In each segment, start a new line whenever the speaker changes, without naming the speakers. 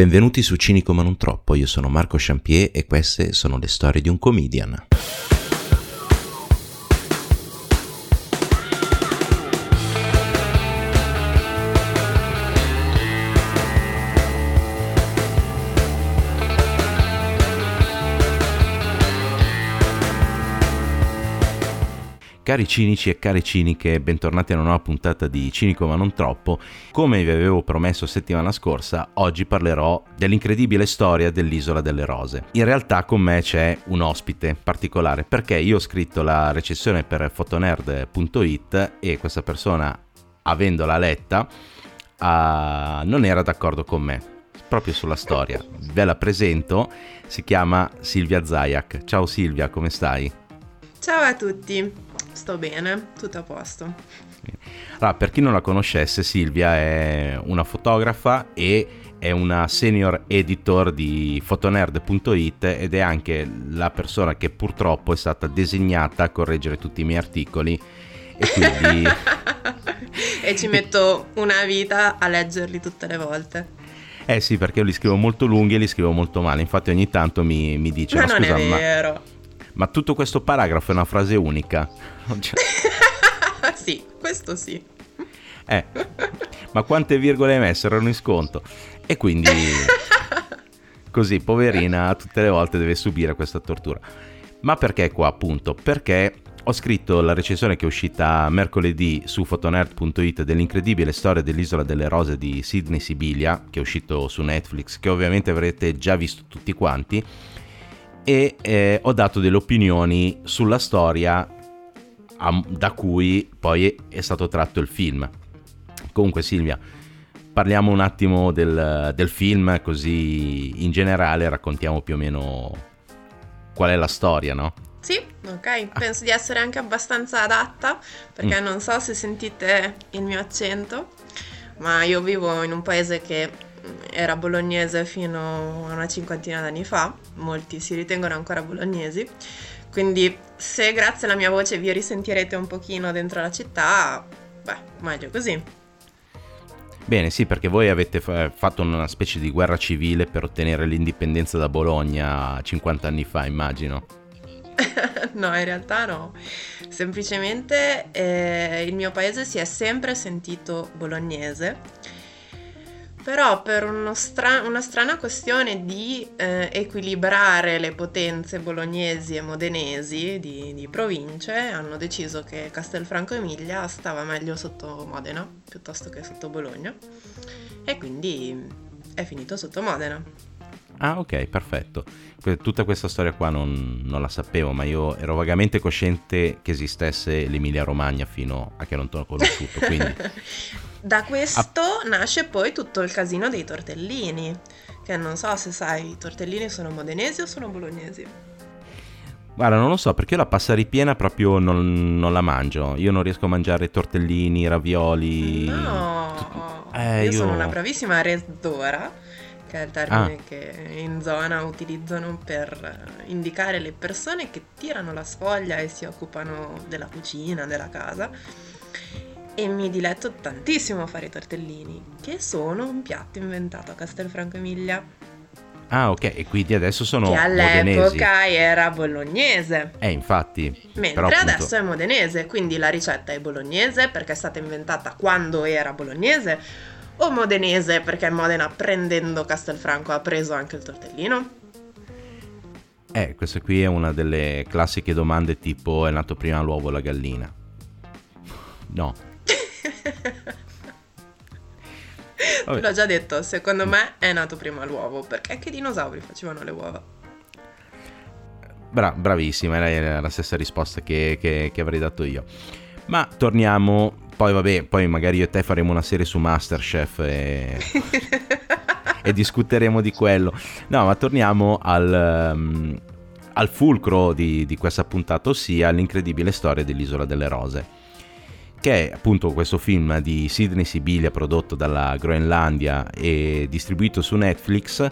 Benvenuti su Cinico ma non troppo, io sono Marco Champier e queste sono le storie di un comedian. Cari cinici e care ciniche, bentornati a una nuova puntata di Cinico ma non troppo. Come vi avevo promesso settimana scorsa, oggi parlerò dell'incredibile storia dell'Isola delle Rose. In realtà con me c'è un ospite particolare, perché io ho scritto la recensione per fotonerd.it e questa persona, avendola letta, uh, non era d'accordo con me proprio sulla storia. Ve la presento, si chiama Silvia Zayak. Ciao Silvia, come stai?
Ciao a tutti. Sto bene, tutto a posto.
Allora, per chi non la conoscesse, Silvia è una fotografa e è una senior editor di fotonerd.it ed è anche la persona che purtroppo è stata designata a correggere tutti i miei articoli e quindi...
e ci metto una vita a leggerli tutte le volte.
Eh sì, perché io li scrivo molto lunghi e li scrivo molto male. Infatti ogni tanto mi, mi dice...
Ma, ma non scusa, è vero. Ma
ma tutto questo paragrafo è una frase unica.
sì, questo sì.
Eh, ma quante virgole hai messo? Erano in sconto. E quindi, così, poverina, tutte le volte deve subire questa tortura. Ma perché qua, appunto? Perché ho scritto la recensione che è uscita mercoledì su fotonerd.it dell'incredibile storia dell'isola delle rose di Sydney Sibilia, che è uscito su Netflix, che ovviamente avrete già visto tutti quanti e eh, ho dato delle opinioni sulla storia a, da cui poi è stato tratto il film. Comunque Silvia, parliamo un attimo del, del film così in generale raccontiamo più o meno qual è la storia, no?
Sì, ok, penso di essere anche abbastanza adatta perché mm. non so se sentite il mio accento, ma io vivo in un paese che era bolognese fino a una cinquantina d'anni fa, molti si ritengono ancora bolognesi, quindi se grazie alla mia voce vi risentirete un pochino dentro la città, beh, meglio così.
Bene, sì, perché voi avete fatto una specie di guerra civile per ottenere l'indipendenza da Bologna 50 anni fa, immagino.
no, in realtà no. Semplicemente eh, il mio paese si è sempre sentito bolognese però per stra- una strana questione di eh, equilibrare le potenze bolognesi e modenesi di, di, province hanno deciso che Castelfranco Emilia stava meglio sotto Modena piuttosto che sotto Bologna e quindi è finito sotto Modena.
Ah ok, perfetto. Tutta questa storia qua non, non, la sapevo, ma io ero vagamente cosciente che esistesse l'Emilia Romagna fino a che non te l'ho conosciuto, quindi
Da questo ah. nasce poi tutto il casino dei tortellini, che non so se sai, i tortellini sono modenesi o sono bolognesi.
Guarda, non lo so, perché io la passa ripiena proprio non, non la mangio. Io non riesco a mangiare tortellini, ravioli.
No, eh, io, io, sono una bravissima resdora, che è il termine ah. che in zona utilizzano per indicare le persone che tirano la sfoglia e si occupano della cucina, della casa e mi diletto tantissimo a fare i tortellini, che sono un piatto inventato a Castelfranco Emilia.
Ah, ok, e quindi adesso sono
che all'epoca modenesi. era bolognese.
Eh, infatti.
Mentre appunto... adesso è modenese, quindi la ricetta è bolognese perché è stata inventata quando era bolognese o modenese perché Modena prendendo Castelfranco ha preso anche il tortellino?
Eh, questa qui è una delle classiche domande tipo è nato prima l'uovo o la gallina? No,
Te l'ho già detto, secondo me è nato prima l'uovo, perché i dinosauri facevano le uova.
Bra- bravissima, era la stessa risposta che, che, che, avrei dato io. Ma torniamo, poi vabbè, poi magari io e te faremo una serie su Masterchef e, e discuteremo di quello. No, ma torniamo al, um, al fulcro di, di questa puntata, ossia l'incredibile storia dell'Isola delle Rose che è appunto questo film di Sidney Sibilia prodotto dalla Groenlandia e distribuito su Netflix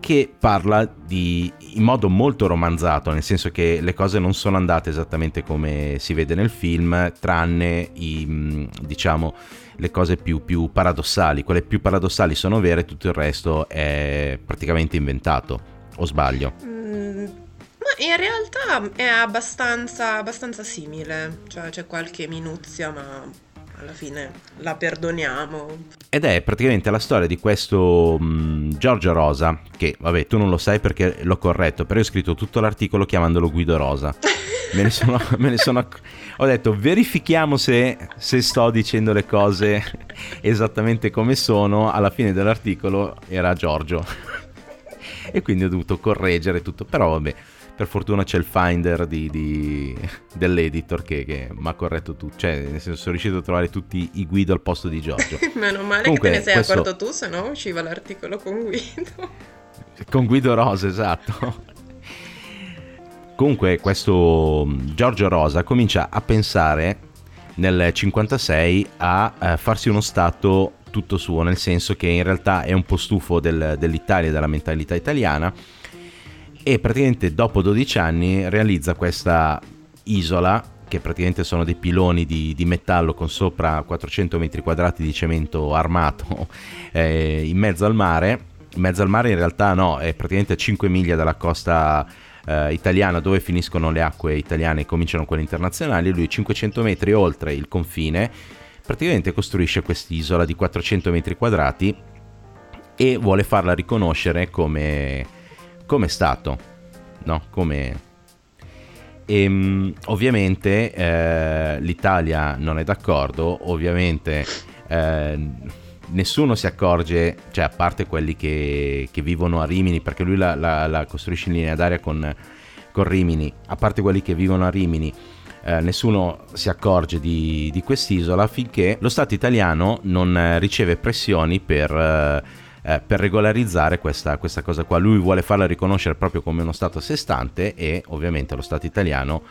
che parla di, in modo molto romanzato, nel senso che le cose non sono andate esattamente come si vede nel film, tranne i, diciamo, le cose più, più paradossali. Quelle più paradossali sono vere, tutto il resto è praticamente inventato, o sbaglio?
Mm, ma in realtà è abbastanza, abbastanza simile, cioè c'è qualche minuzia, ma alla fine la perdoniamo.
Ed è praticamente la storia di questo um, Giorgio Rosa, che vabbè tu non lo sai perché l'ho corretto, però io ho scritto tutto l'articolo chiamandolo Guido Rosa. me ne sono, me ne sono ho detto verifichiamo se, se sto dicendo le cose esattamente come sono, alla fine dell'articolo era Giorgio. e quindi ho dovuto correggere tutto, però vabbè per fortuna c'è il finder di, di, dell'editor che, che mi ha corretto tutto, cioè nel senso sono riuscito a trovare tutti i Guido al posto di Giorgio.
Meno male Comunque, che te ne sei questo... accorto tu, se no usciva l'articolo con Guido.
Con Guido Rosa, esatto. Comunque questo mm, Giorgio Rosa comincia a pensare nel 56 a eh, farsi uno stato tutto suo, nel senso che in realtà è un po' stufo del, dell'Italia, della mentalità italiana e praticamente dopo 12 anni realizza questa isola che praticamente sono dei piloni di, di metallo con sopra 400 metri quadrati di cemento armato eh, in mezzo al mare. In mezzo al mare in realtà no, è praticamente a 5 miglia dalla costa eh, italiana dove finiscono le acque italiane e cominciano quelle internazionali. Lui 500 metri oltre il confine praticamente costruisce quest'isola di 400 metri quadrati e vuole farla riconoscere come come Stato, no? Come... E, ehm, ovviamente eh, l'Italia non è d'accordo, ovviamente eh, nessuno si accorge, cioè a parte quelli che, che vivono a Rimini, perché lui la, la, la costruisce in linea d'aria con, con, Rimini, a parte quelli che vivono a Rimini, eh, nessuno si accorge di, di, quest'isola finché lo Stato italiano non riceve pressioni per eh, per regolarizzare questa, questa, cosa qua. Lui vuole farla riconoscere proprio come uno Stato a sé stante e ovviamente lo Stato italiano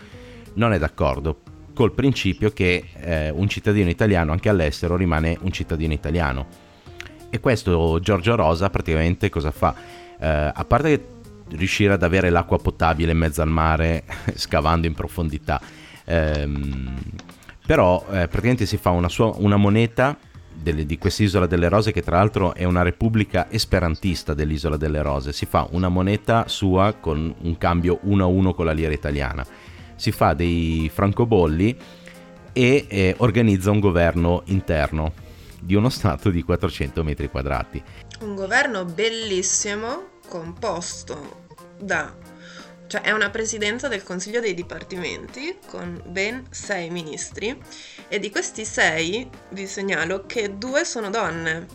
non è d'accordo col principio che eh, un cittadino italiano anche all'estero rimane un cittadino italiano. E questo Giorgio Rosa praticamente cosa fa? Eh, a parte riuscire ad avere l'acqua potabile in mezzo al mare scavando in profondità, ehm, però eh, praticamente si fa una, sua, una moneta delle, di quest'isola delle rose che tra l'altro è una repubblica esperantista dell'isola delle rose. Si fa una moneta sua con un cambio 1 a 1 con la lira italiana. Si fa dei francobolli e eh, organizza un governo interno di uno stato di 400 metri quadrati.
Un governo bellissimo composto da cioè è una presidenza del Consiglio dei Dipartimenti con ben sei ministri e di questi sei vi segnalo che due sono donne.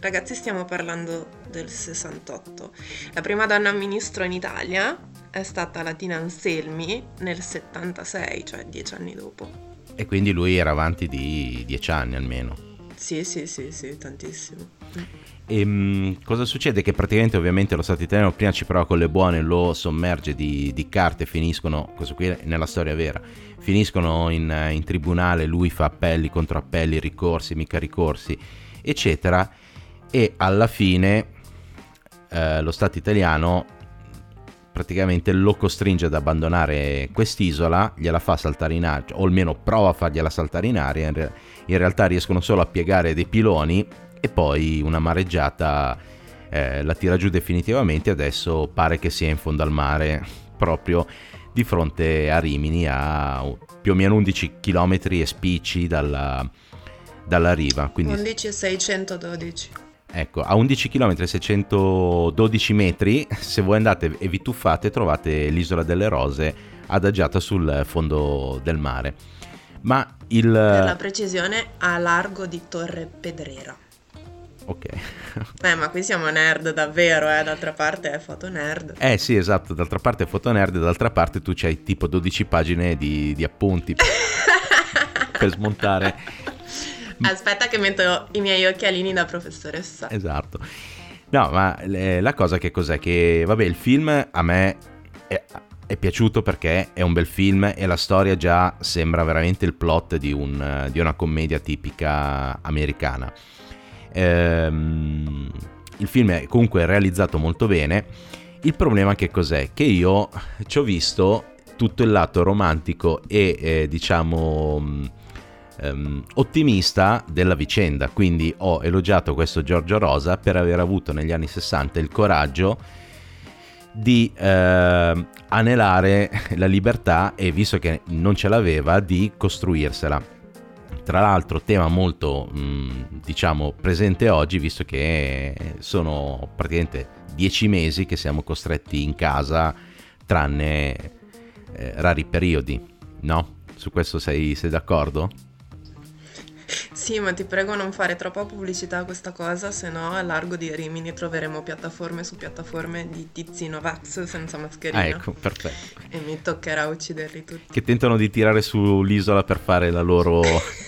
Ragazzi stiamo parlando del 68. La prima donna ministro in Italia è stata Latina Anselmi nel 76, cioè dieci anni dopo.
E quindi lui era avanti di dieci anni almeno.
Sì, sì, sì, sì, tantissimo.
E um, cosa succede? Che praticamente ovviamente lo Stato italiano prima ci prova con le buone, lo sommerge di, di carte, finiscono, questo qui è nella storia vera, finiscono in, in tribunale, lui fa appelli, controappelli, ricorsi, mica ricorsi, eccetera, e alla fine eh, lo Stato italiano praticamente lo costringe ad abbandonare quest'isola, gliela fa saltare in aria, o almeno prova a fargliela saltare in aria, in, re- in realtà riescono solo a piegare dei piloni e poi una mareggiata eh, la tira giù definitivamente. Adesso pare che sia in fondo al mare proprio di fronte a Rimini a più o meno 11 km e spicci dalla, dalla riva
quindi 11 612
ecco a 11 km e 612 metri se voi andate e vi tuffate trovate l'isola delle rose adagiata sul fondo del mare. Ma il
per la precisione a largo di Torre Pedrera
ok.
eh, ma qui siamo nerd davvero, eh, d'altra parte è foto nerd.
Eh sì, esatto, d'altra parte è foto nerd, d'altra parte tu c'hai tipo 12 pagine di, di appunti per smontare.
Aspetta che metto i miei occhialini da professoressa.
Esatto. No, ma la cosa che cos'è? Che vabbè, il film a me è, è, piaciuto perché è un bel film e la storia già sembra veramente il plot di, un, di una commedia tipica americana. Ehm, il film è comunque realizzato molto bene. Il problema che cos'è? Che io ci ho visto tutto il lato romantico e eh, diciamo um, ottimista della vicenda, quindi ho elogiato questo Giorgio Rosa per aver avuto negli anni 60 il coraggio di eh, anelare la libertà e visto che non ce l'aveva di costruirsela. Tra l'altro tema molto mh, diciamo presente oggi visto che sono praticamente dieci mesi che siamo costretti in casa tranne eh, rari periodi, no? Su questo sei, sei d'accordo?
Sì, ma ti prego non fare troppa pubblicità a questa cosa, se no a largo di Rimini troveremo piattaforme su piattaforme di tizi Novax senza mascherina.
Ah, ecco, perfetto.
E mi toccherà ucciderli tutti.
Che tentano di tirare sull'isola per fare la loro...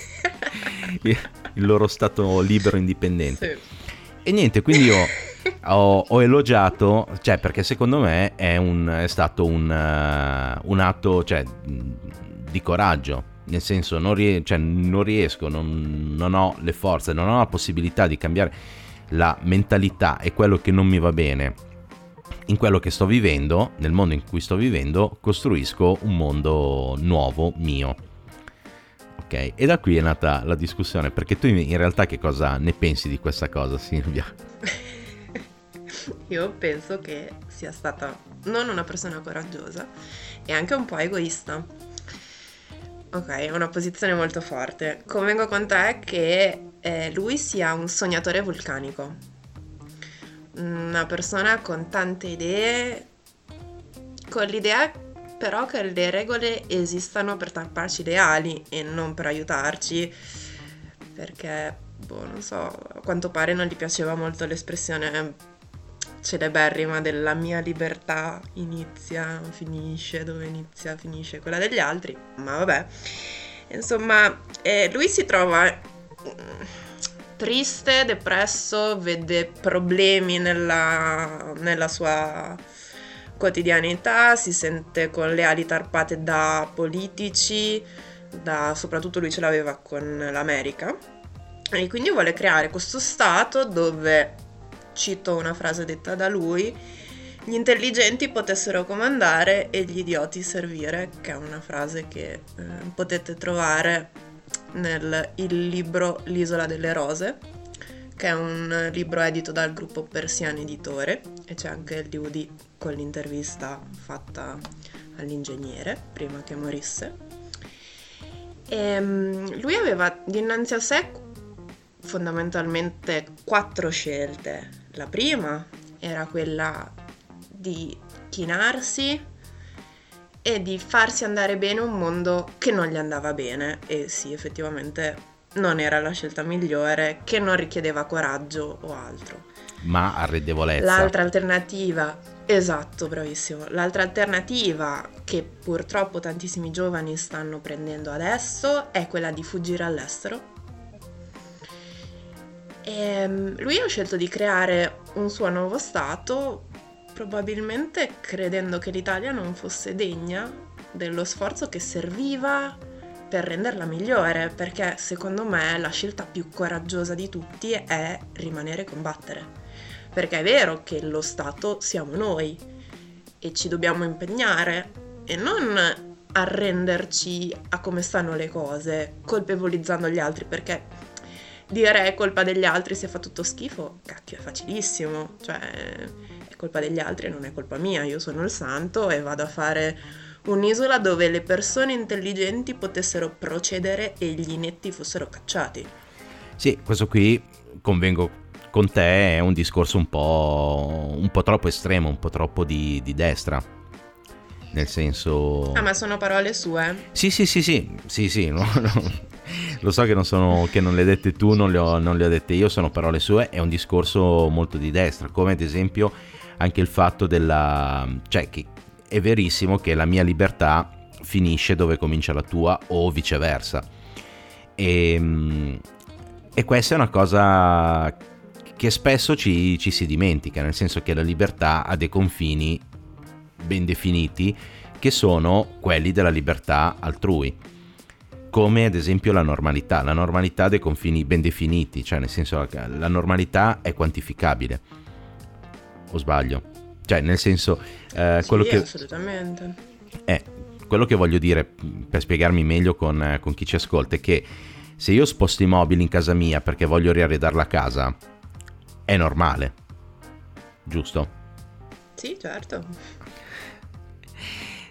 il loro stato libero e indipendente. Sì. E niente, quindi io ho, ho, elogiato, cioè perché secondo me è, un, è stato un, uh, un atto cioè, di coraggio nel senso non, ries- cioè, non riesco, non, non, ho le forze, non ho la possibilità di cambiare la mentalità e quello che non mi va bene in quello che sto vivendo, nel mondo in cui sto vivendo, costruisco un mondo nuovo mio. Ok, e da qui è nata la discussione, perché tu in realtà che cosa ne pensi di questa cosa, Silvia?
Io penso che sia stata non una persona coraggiosa e anche un po' egoista Ok, è una posizione molto forte. Convengo con te che eh, lui sia un sognatore vulcanico, una persona con tante idee, con l'idea però che le regole esistano per tapparci le ali e non per aiutarci, perché, boh, non so, a quanto pare non gli piaceva molto l'espressione celeberrima della mia libertà inizia, finisce, dove inizia, finisce quella degli altri, ma vabbè. Insomma, eh, lui si trova mm, triste, depresso, vede problemi nella, nella sua quotidianità, si sente con le ali tarpate da politici, da, soprattutto lui ce l'aveva con l'America, e quindi vuole creare questo stato dove cito una frase detta da lui, gli intelligenti potessero comandare e gli idioti servire, che è una frase che eh, potete trovare nel libro L'isola delle rose, che è un libro edito dal gruppo Persiano Editore e c'è anche il DVD con l'intervista fatta all'ingegnere prima che morisse. E, um, lui aveva dinanzi a sé fondamentalmente quattro scelte la prima era quella di chinarsi e di farsi andare bene un mondo che non gli andava bene e sì, effettivamente non era la scelta migliore, che non richiedeva coraggio o altro.
Ma arredevolezza.
L'altra alternativa, esatto, bravissimo. L'altra alternativa che purtroppo tantissimi giovani stanno prendendo adesso è quella di fuggire all'estero e ehm, lui ha scelto di creare un suo nuovo Stato, probabilmente credendo che l'Italia non fosse degna dello sforzo che serviva per renderla migliore, perché secondo me la scelta più coraggiosa di tutti è rimanere e combattere. Perché è vero che lo Stato siamo noi e ci dobbiamo impegnare e non arrenderci a come stanno le cose, colpevolizzando gli altri, perché dire è colpa degli altri se fa tutto schifo, cacchio, è facilissimo, cioè è colpa degli altri, non è colpa mia, io sono il santo e vado a fare un'isola dove le persone intelligenti potessero procedere e gli inetti fossero cacciati.
Sì, questo qui convengo con te, è un discorso un po', un po troppo estremo, un po' troppo di, di destra nel senso...
Ah, ma sono parole sue?
Sì, sì, sì, sì, sì, sì, no, no. Lo so che non, sono, che non le hai dette tu, non le, ho, non le ho dette io, sono parole sue, è un discorso molto di destra, come ad esempio anche il fatto della... cioè che è verissimo che la mia libertà finisce dove comincia la tua o viceversa. E, ehm, e questa è una cosa che spesso ci, ci, si dimentica, nel senso che la libertà ha dei confini ben definiti che sono quelli della libertà altrui come ad esempio la normalità, la normalità dei confini ben definiti, cioè nel senso la normalità è quantificabile, o sbaglio? Cioè nel senso
eh, sì, quello che... assolutamente.
Eh, quello che voglio dire per spiegarmi meglio con, eh, con chi ci ascolta è che se io sposto i mobili in casa mia perché voglio riarredare la casa, è normale, giusto?
Sì, certo.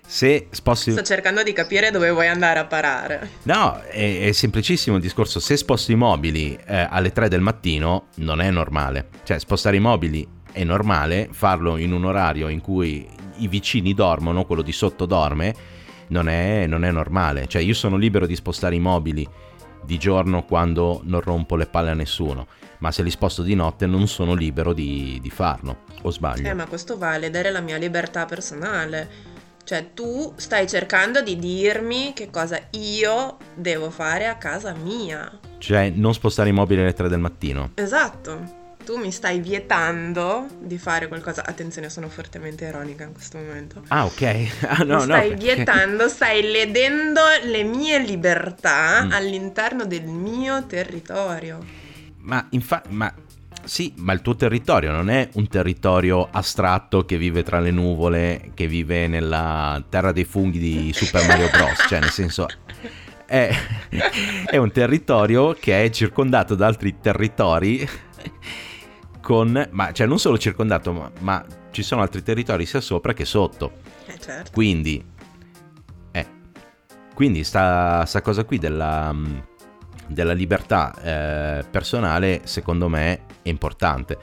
Se sposti...
Sto cercando di capire dove vuoi andare a parare.
No, è, è semplicissimo il discorso. Se sposti i mobili eh, alle 3 del mattino non è normale. Cioè, spostare i mobili è normale, farlo in un orario in cui i vicini dormono, quello di sotto dorme, non è, non è normale. Cioè, io sono libero di spostare i mobili di giorno quando non rompo le palle a nessuno, ma se li sposto di notte non sono libero di, di farlo, o sbaglio?
Eh, ma questo va a ledere la mia libertà personale. Cioè, tu stai cercando di dirmi che cosa io devo fare a casa mia.
Cioè, non spostare i mobili alle 3 del mattino.
Esatto. Tu mi stai vietando di fare qualcosa. Attenzione, sono fortemente ironica in questo momento.
Ah, ok. Ah, no,
mi stai
no,
vietando, stai ledendo le mie libertà mm. all'interno del mio territorio.
Ma infatti, ma sì, ma il tuo territorio non è un territorio astratto che vive tra le nuvole, che vive nella terra dei funghi di Super Mario Bros. cioè, nel senso, è, è un territorio che è circondato da altri territori con... Ma cioè, non solo circondato, ma, ma ci sono altri territori sia sopra che sotto.
Eh, certo.
Quindi... Eh, quindi sta, sta cosa qui della della libertà eh, personale, secondo me, è importante.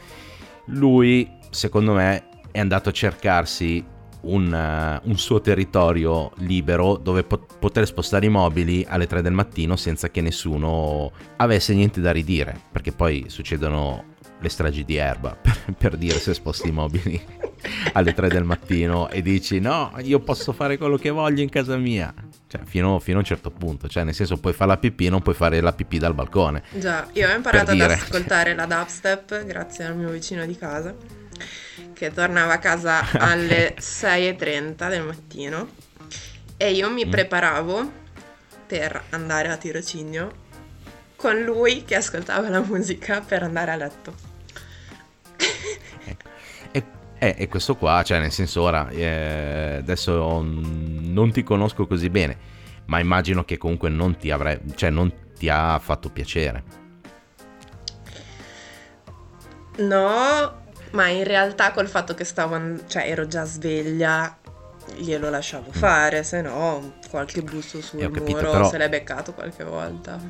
Lui, secondo me, è andato a cercarsi un, uh, un suo territorio libero dove pot- poter spostare i mobili alle 3 del mattino senza che nessuno avesse niente da ridire, perché poi succedono le stragi di erba, per, per dire se sposti i mobili alle 3 del mattino e dici no, io posso fare quello che voglio in casa mia. Cioè, fino, fino, a un certo punto, cioè nel senso puoi fare la pipì, non puoi fare la pipì dal balcone.
Già, io ho imparato ad dire. ascoltare la dubstep grazie al mio vicino di casa, che tornava a casa alle 6.30 del mattino e io mi mm. preparavo per andare a tirocinio con lui che ascoltava la musica per andare a letto.
Eh, e questo qua, cioè nel senso ora, eh, adesso non ti conosco così bene, ma immagino che comunque non ti avrei, cioè non ti ha fatto piacere.
No, ma in realtà col fatto che stavo, cioè ero già sveglia, glielo lasciavo mm. fare, se no qualche busto sul eh, capito, muro però... se l'è beccato qualche volta.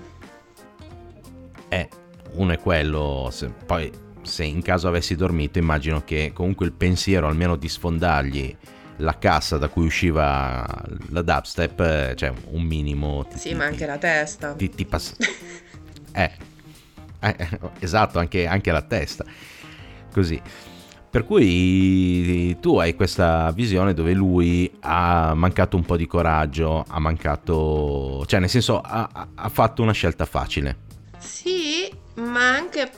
Eh, uno è quello, se, poi se in caso avessi dormito immagino che comunque il pensiero almeno di sfondargli la cassa da cui usciva la dubstep, cioè un minimo...
Ti, sì, ti, ma anche la testa.
Ti, ti passa... eh, eh, esatto, anche, anche la testa. Così. Per cui tu hai questa visione dove lui ha mancato un po' di coraggio, ha mancato... cioè nel senso ha, ha fatto una scelta facile.
Sì, ma anche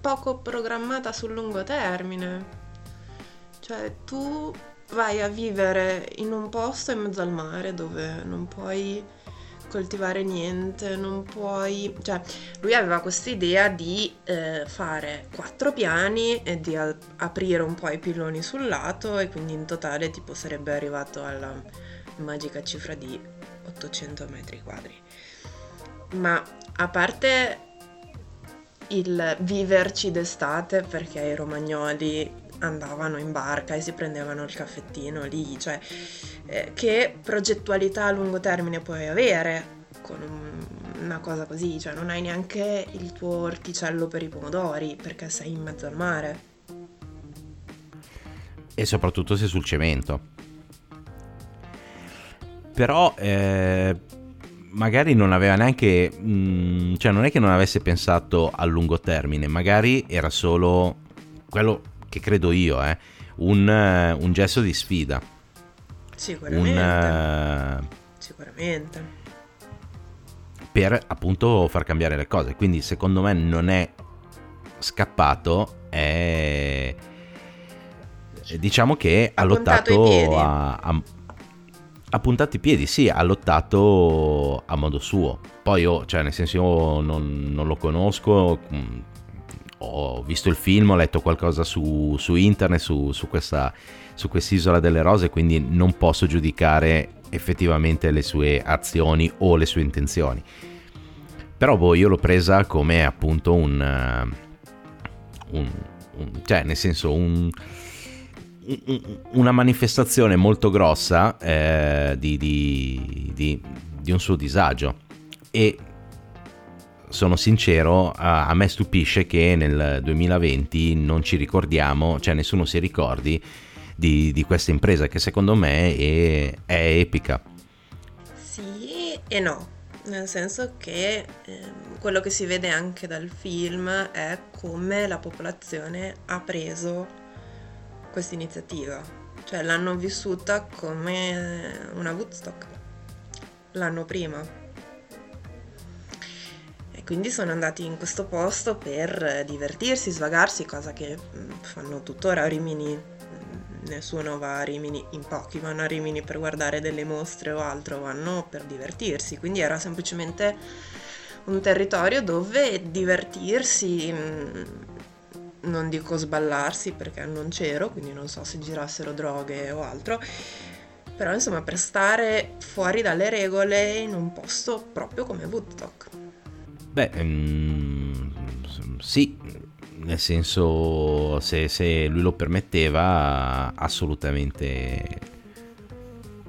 poco programmata sul lungo termine. Cioè tu vai a vivere in un posto in mezzo al mare dove non puoi coltivare niente, non puoi... cioè lui aveva questa idea di eh, fare quattro piani e di a- aprire un po' i piloni sul lato e quindi in totale tipo sarebbe arrivato alla magica cifra di 800 metri quadri. Ma a parte il viverci d'estate perché i romagnoli andavano in barca e si prendevano il caffettino lì, cioè eh, che progettualità a lungo termine puoi avere con un, una cosa così, cioè non hai neanche il tuo orticello per i pomodori perché sei in mezzo al mare.
E soprattutto sei sul cemento. Però eh, magari non aveva neanche, mh, mm, cioè non è che non avesse pensato a lungo termine, magari era solo quello che credo io, eh, un, uh, un gesto di sfida.
Sicuramente. Un, uh, Sicuramente.
Per appunto far cambiare le cose. Quindi secondo me non è scappato, è... Diciamo che ha, ha lottato a, a ha puntato i piedi, sì, ha lottato a modo suo. Poi io, cioè, nel senso, io non, non lo conosco, mm, ho visto il film, ho letto qualcosa su, su internet, su, su, questa, su quest'isola delle rose, quindi non posso giudicare effettivamente le sue azioni o le sue intenzioni. Però boh, io l'ho presa come appunto un... Un, un cioè, nel senso, un una manifestazione molto grossa eh, di, di, di, di, un suo disagio. E sono sincero a, me stupisce che nel 2020 non ci ricordiamo cioè nessuno si ricordi di, questa impresa che secondo me è, è, epica.
Sì e no nel senso che eh, quello che si vede anche dal film è come la popolazione ha preso questa iniziativa, cioè l'hanno vissuta come una Woodstock l'anno prima. E quindi sono andati in questo posto per divertirsi, svagarsi, cosa che mm, fanno tuttora a Rimini. Mm, nessuno va a Rimini, in pochi vanno a Rimini per guardare delle mostre o altro, vanno per divertirsi. Quindi era semplicemente un territorio dove divertirsi, mm, non dico sballarsi perché non c'ero, quindi non so se girassero droghe o altro, però insomma per stare fuori dalle regole in un posto proprio come Woodstock.
Beh, um, sì, nel senso se, se, lui lo permetteva assolutamente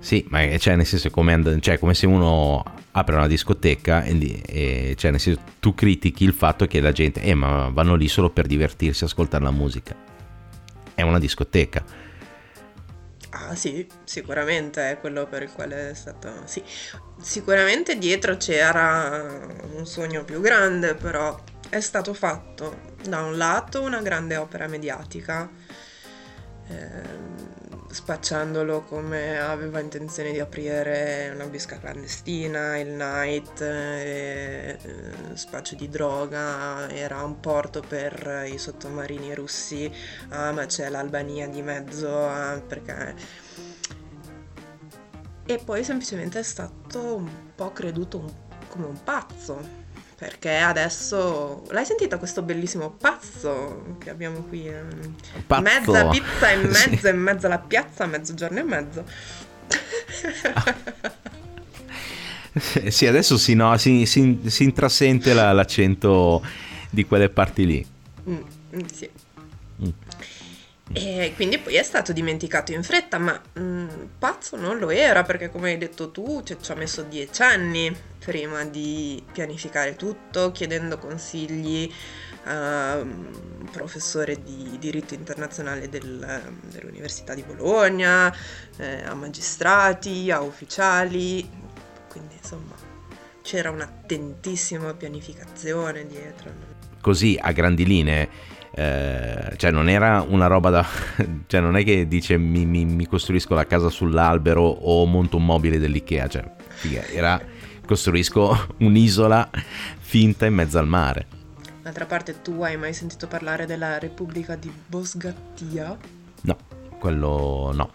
sì, ma cioè, nel senso come, cioè, come se uno apre una discoteca e, e cioè, senso, tu critichi il fatto che la gente, eh, ma vanno lì solo per divertirsi, ascoltare la musica. È una discoteca.
Ah sì, sicuramente è quello per il quale è stato... Sì, sicuramente dietro c'era un sogno più grande, però è stato fatto da un lato una grande opera mediatica. Eh, spacciandolo come aveva intenzione di aprire una bisca clandestina, il night, eh, spaccio di droga, era un porto per i sottomarini russi, ah ma c'è l'Albania di mezzo, ah, perché... E poi semplicemente è stato un po' creduto un, come un pazzo perché adesso l'hai sentito questo bellissimo pazzo che abbiamo qui eh?
Pazzo.
mezza pizza in mezzo sì. in mezzo alla piazza mezzogiorno e mezzo
sì adesso si, no, si, si, si intrasente la, l'accento di quelle parti lì
mm, mm sì. E quindi poi è stato dimenticato in fretta, ma mh, mm, pazzo non lo era perché come hai detto tu cioè, ci ha messo dieci anni prima di pianificare tutto, chiedendo consigli a un professore di diritto internazionale del, dell'Università di Bologna, eh, a magistrati, a ufficiali, quindi insomma c'era un'attentissima pianificazione dietro.
Così a grandi linee eh, cioè non era una roba da cioè non è che dice mi, mi, mi, costruisco la casa sull'albero o monto un mobile dell'Ikea. Cioè figa, era costruisco un'isola finta in mezzo al mare.
D'altra parte tu hai mai sentito parlare della Repubblica di Bosgattia?
no quello no.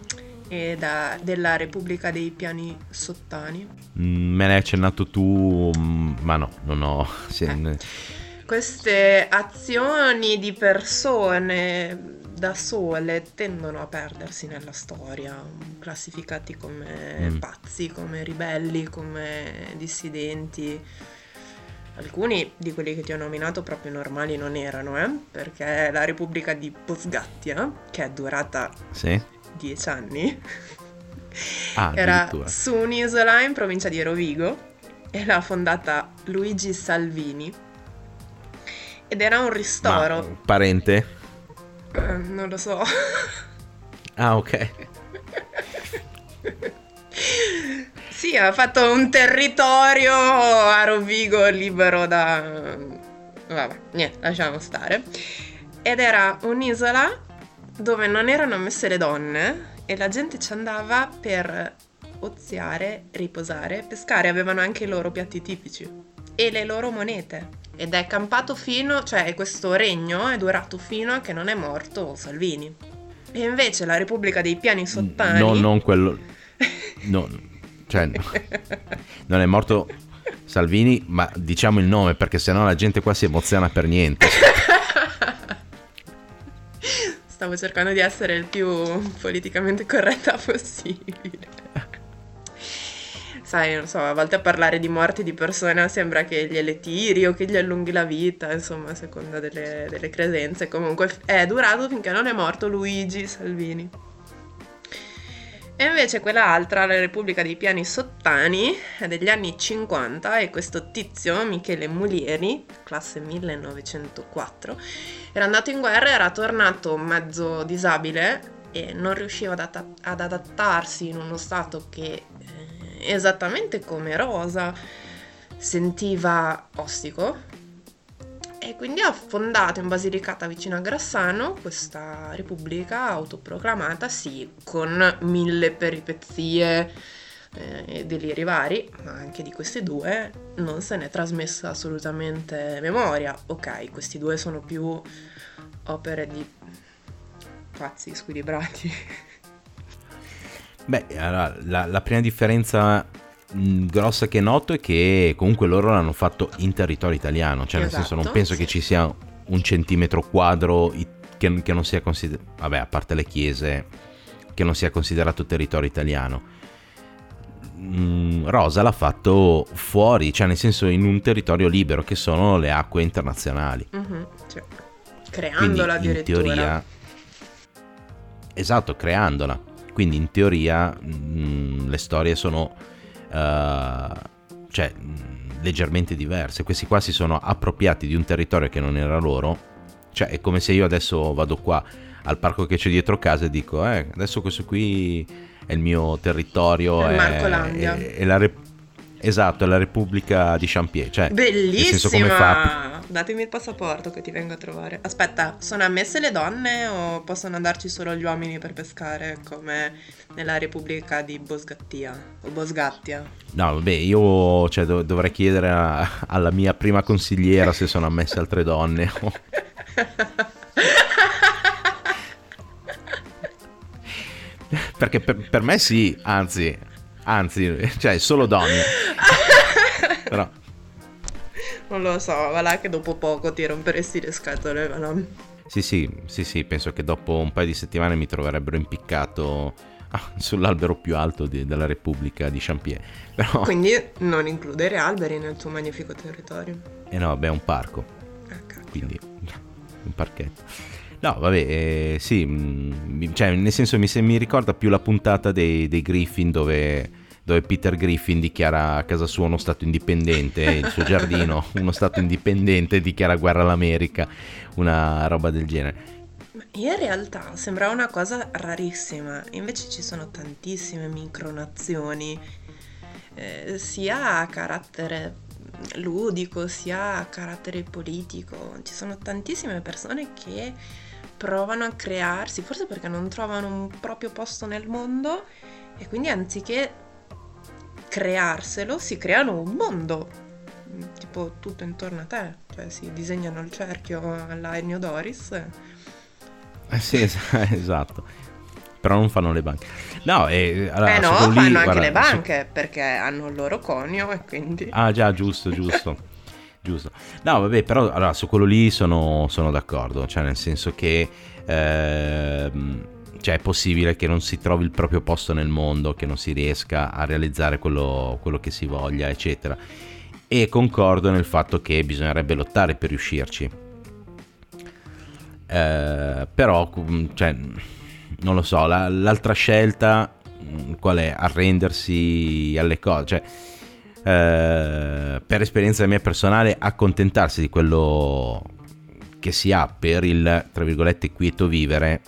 E da, della Repubblica dei Piani Sottani?
Mm, me l'hai accennato tu mm, ma no non ho eh
queste azioni di persone da sole tendono a perdersi nella storia, classificati come mm. pazzi, come ribelli, come dissidenti. Alcuni di quelli che ti ho nominato proprio normali non erano, eh? perché la Repubblica di Posgattia, che è durata sì. dieci anni, ah, era su un'isola in provincia di Rovigo e l'ha fondata Luigi Salvini ed era un ristoro. Ma,
parente?
Uh, non lo so.
Ah, ok.
sì, ha fatto un territorio a Rovigo libero da... Vabbè, niente, lasciamo stare. Ed era un'isola dove non erano messe le donne e la gente ci andava per oziare, riposare, pescare. Avevano anche i loro piatti tipici e le loro monete ed è campato fino, cioè questo regno è durato fino a che non è morto Salvini. E invece la Repubblica dei Piani Sottani...
No, non quello... No, Cioè, non è morto Salvini, ma diciamo il nome perché sennò la gente qua si emoziona per niente.
Stavo cercando di essere il più politicamente corretta possibile. Sai, non so, a volte a parlare di morti di persona sembra che gliele tiri o che gli allunghi la vita, insomma, a seconda delle, delle credenze. Comunque è durato finché non è morto Luigi Salvini. E invece quell'altra, la Repubblica dei Piani Sottani, è degli anni 50 e questo tizio, Michele Mulieri, classe 1904, era andato in guerra, era tornato mezzo disabile e non riusciva ad, att- ad adattarsi in uno stato che, esattamente come Rosa, sentiva ostico, e quindi ha fondato in Basilicata vicino a Grassano questa repubblica autoproclamata, sì, con mille peripezie eh, e deliri vari, ma anche di questi due non se n'è trasmessa assolutamente memoria. Ok, questi due sono più opere di pazzi squilibrati.
Beh, allora, la, la prima differenza grossa che noto è che comunque loro l'hanno fatto in territorio italiano, cioè esatto, nel senso non esatto, penso sì. che ci sia un centimetro quadro che, che non sia considerato, vabbè a parte le chiese, che non sia considerato territorio italiano. Rosa l'ha fatto fuori, cioè nel senso in un territorio libero che sono le acque internazionali. Mm-hmm,
cioè, creandola Quindi, addirittura. In teoria,
esatto, creandola. Quindi in teoria mh, le storie sono uh, cioè, leggermente diverse. Questi qua si sono appropriati di un territorio che non era loro. Cioè, è come se io adesso vado qua al parco che c'è dietro casa e dico, eh, adesso questo qui è il mio territorio.
È, è,
è, la Esatto, è la Repubblica di Champier. Cioè,
Bellissima! Fa... Datemi il passaporto che ti vengo a trovare. Aspetta, sono ammesse le donne o possono andarci solo gli uomini per pescare come nella Repubblica di Bosgattia o Bosgattia?
No, vabbè, io cioè, dov- dovrei chiedere a- alla mia prima consigliera se sono ammesse altre donne. Perché per, per me sì, anzi, Anzi, cioè, solo donne. Però...
Non lo so, va là che dopo poco ti romperesti le scatole, va là.
Sì, sì, sì, sì, penso che dopo un paio di settimane mi troverebbero impiccato ah, sull'albero più alto di, della Repubblica di Champier. Però...
Quindi non includere alberi nel tuo magnifico territorio.
Eh no, vabbè, è un parco. Ah, Quindi un parchetto. No, vabbè, eh, sì, mh, cioè, nel senso mi, mi, ricorda più la puntata dei, dei Griffin dove, dove, Peter Griffin dichiara a casa sua uno stato indipendente, il suo giardino, uno stato indipendente, dichiara guerra all'America, una roba del genere.
In realtà sembra una cosa rarissima, invece ci sono tantissime micronazioni, eh, sia a carattere ludico, sia a carattere politico. Ci sono tantissime persone che provano a crearsi, forse perché non trovano un proprio posto nel mondo e quindi anziché crearselo si creano un mondo, tipo tutto intorno a te, cioè si disegnano il cerchio alla Ennio Doris.
Eh sì, esatto. Però non fanno le banche. No,
e, allora, eh no, fanno lì, anche guarda, le banche su... perché hanno il loro conio e quindi...
Ah già, giusto, giusto. giusto. No, vabbè, però allora, su quello lì sono, sono d'accordo, cioè nel senso che ehm, cioè, è possibile che non si trovi il proprio posto nel mondo, che non si riesca a realizzare quello, quello che si voglia, eccetera. E concordo nel fatto che bisognerebbe lottare per riuscirci. Eh, però, cioè, non lo so, la, l'altra scelta qual è? Arrendersi alle cose, cioè eh, per esperienza mia personale, accontentarsi di quello che si ha per il, tra virgolette, quieto vivere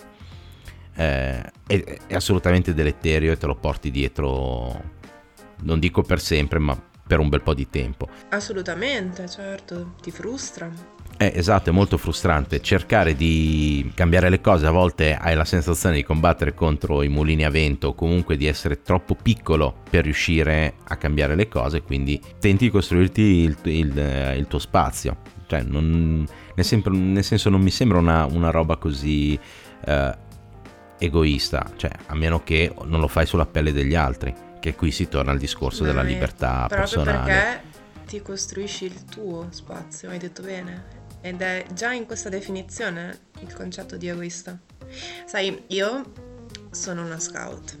eh, è, è assolutamente deleterio e te lo porti dietro, non dico per sempre, ma per un bel po' di tempo.
Assolutamente, certo, ti frustra.
Eh, esatto, è molto frustrante cercare di cambiare le cose, a volte hai la sensazione di combattere contro i mulini a vento o comunque di essere troppo piccolo per riuscire a cambiare le cose, quindi tenti di costruirti il, il, il tuo spazio. Cioè, non, nel, sempre, nel, senso non mi sembra una, una roba così eh, egoista, cioè, a meno che non lo fai sulla pelle degli altri. Che qui si torna al discorso della libertà personale.
perché ti costruisci il tuo spazio, hai detto bene. Ed è già in questa definizione il concetto di egoista. Sai, io sono una scout.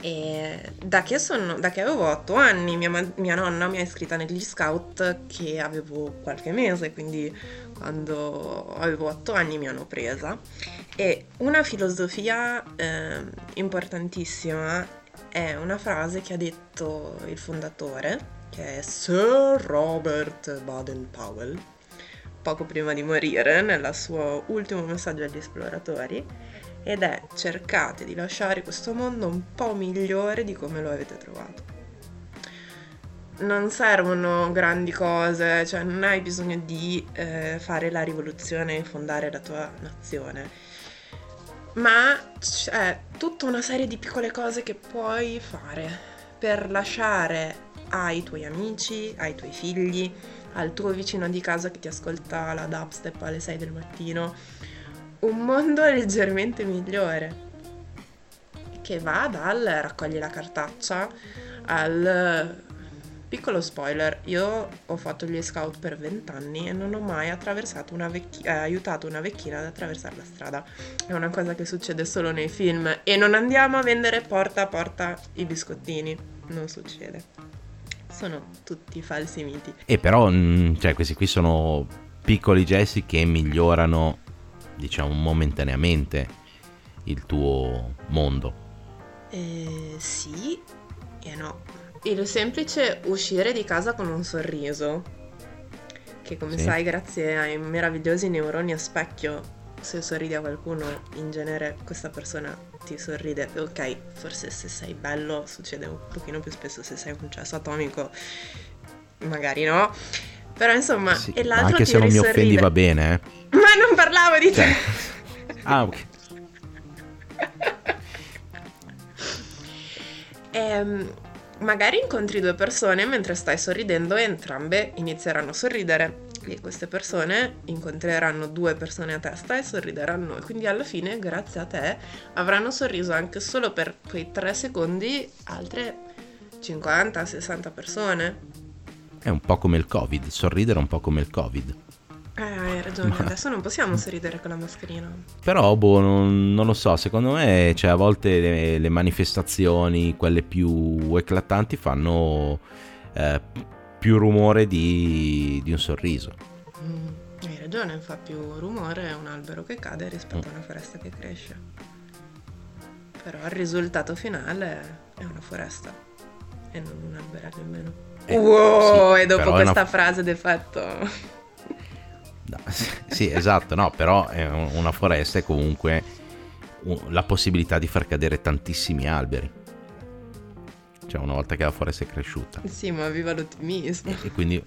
E da che, sono, da che avevo 8 anni, mia, mia nonna mi ha iscritta negli scout che avevo qualche mese, quindi quando avevo 8 anni mi hanno presa. E una filosofia eh, importantissima è una frase che ha detto il fondatore, che è Sir Robert Baden-Powell, poco prima di morire, nel suo ultimo messaggio agli esploratori, ed è cercate di lasciare questo mondo un po' migliore di come lo avete trovato. Non servono grandi cose, cioè non hai bisogno di eh, fare la rivoluzione e fondare la tua nazione, ma c'è tutta una serie di piccole cose che puoi fare per lasciare ai tuoi amici, ai tuoi figli, al tuo vicino di casa che ti ascolta la dubstep alle 6 del mattino, un mondo leggermente migliore. Che va dal raccogli la cartaccia al piccolo spoiler. Io ho fatto gli scout per 20 anni e non ho mai una vecchi- eh, aiutato una vecchina ad attraversare la strada. È una cosa che succede solo nei film. E non andiamo a vendere porta a porta i biscottini. Non succede sono tutti falsi miti
E però, mh, cioè, questi qui sono piccoli gesti che migliorano, diciamo, momentaneamente il tuo mondo.
Eh, sì e no. Il semplice uscire di casa con un sorriso, che come
Sì.
sai, grazie ai meravigliosi neuroni a specchio, se sorridi a qualcuno, in genere questa persona ti sorride. Ok, forse se sei bello succede un pochino più spesso, se sei un cesso atomico, magari no. Però insomma,
Sì,
e l'altro
anche se non mi offendi va bene, eh.
Ma non parlavo di te!
Cioè, ah, ok.
Ehm, magari incontri due persone mentre stai sorridendo e entrambe inizieranno a sorridere. E queste persone incontreranno due persone a testa e sorrideranno. E quindi alla fine, grazie a te, avranno sorriso anche solo per quei tre secondi altre 50-60 persone.
È un po' come il Covid, sorridere è un po' come il Covid.
Eh, hai ragione,
Ma-
adesso non possiamo sorridere con la mascherina.
Però, boh, non, non lo so, secondo me, cioè, a volte le, le manifestazioni, quelle più eclatanti, fanno eh, più rumore di, di un sorriso.
Mm, hai ragione, fa più rumore un albero che cade rispetto a una foresta che cresce. Però il risultato finale è una foresta e non un albero nemmeno.
Eh,
wow,
sì,
e dopo
è una-
questa frase d'effetto...
No, sì, esatto, no, però una foresta è comunque la possibilità di far cadere tantissimi alberi. Cioè, una volta che la foresta è cresciuta.
Sì, ma viva l'ottimismo.
E quindi...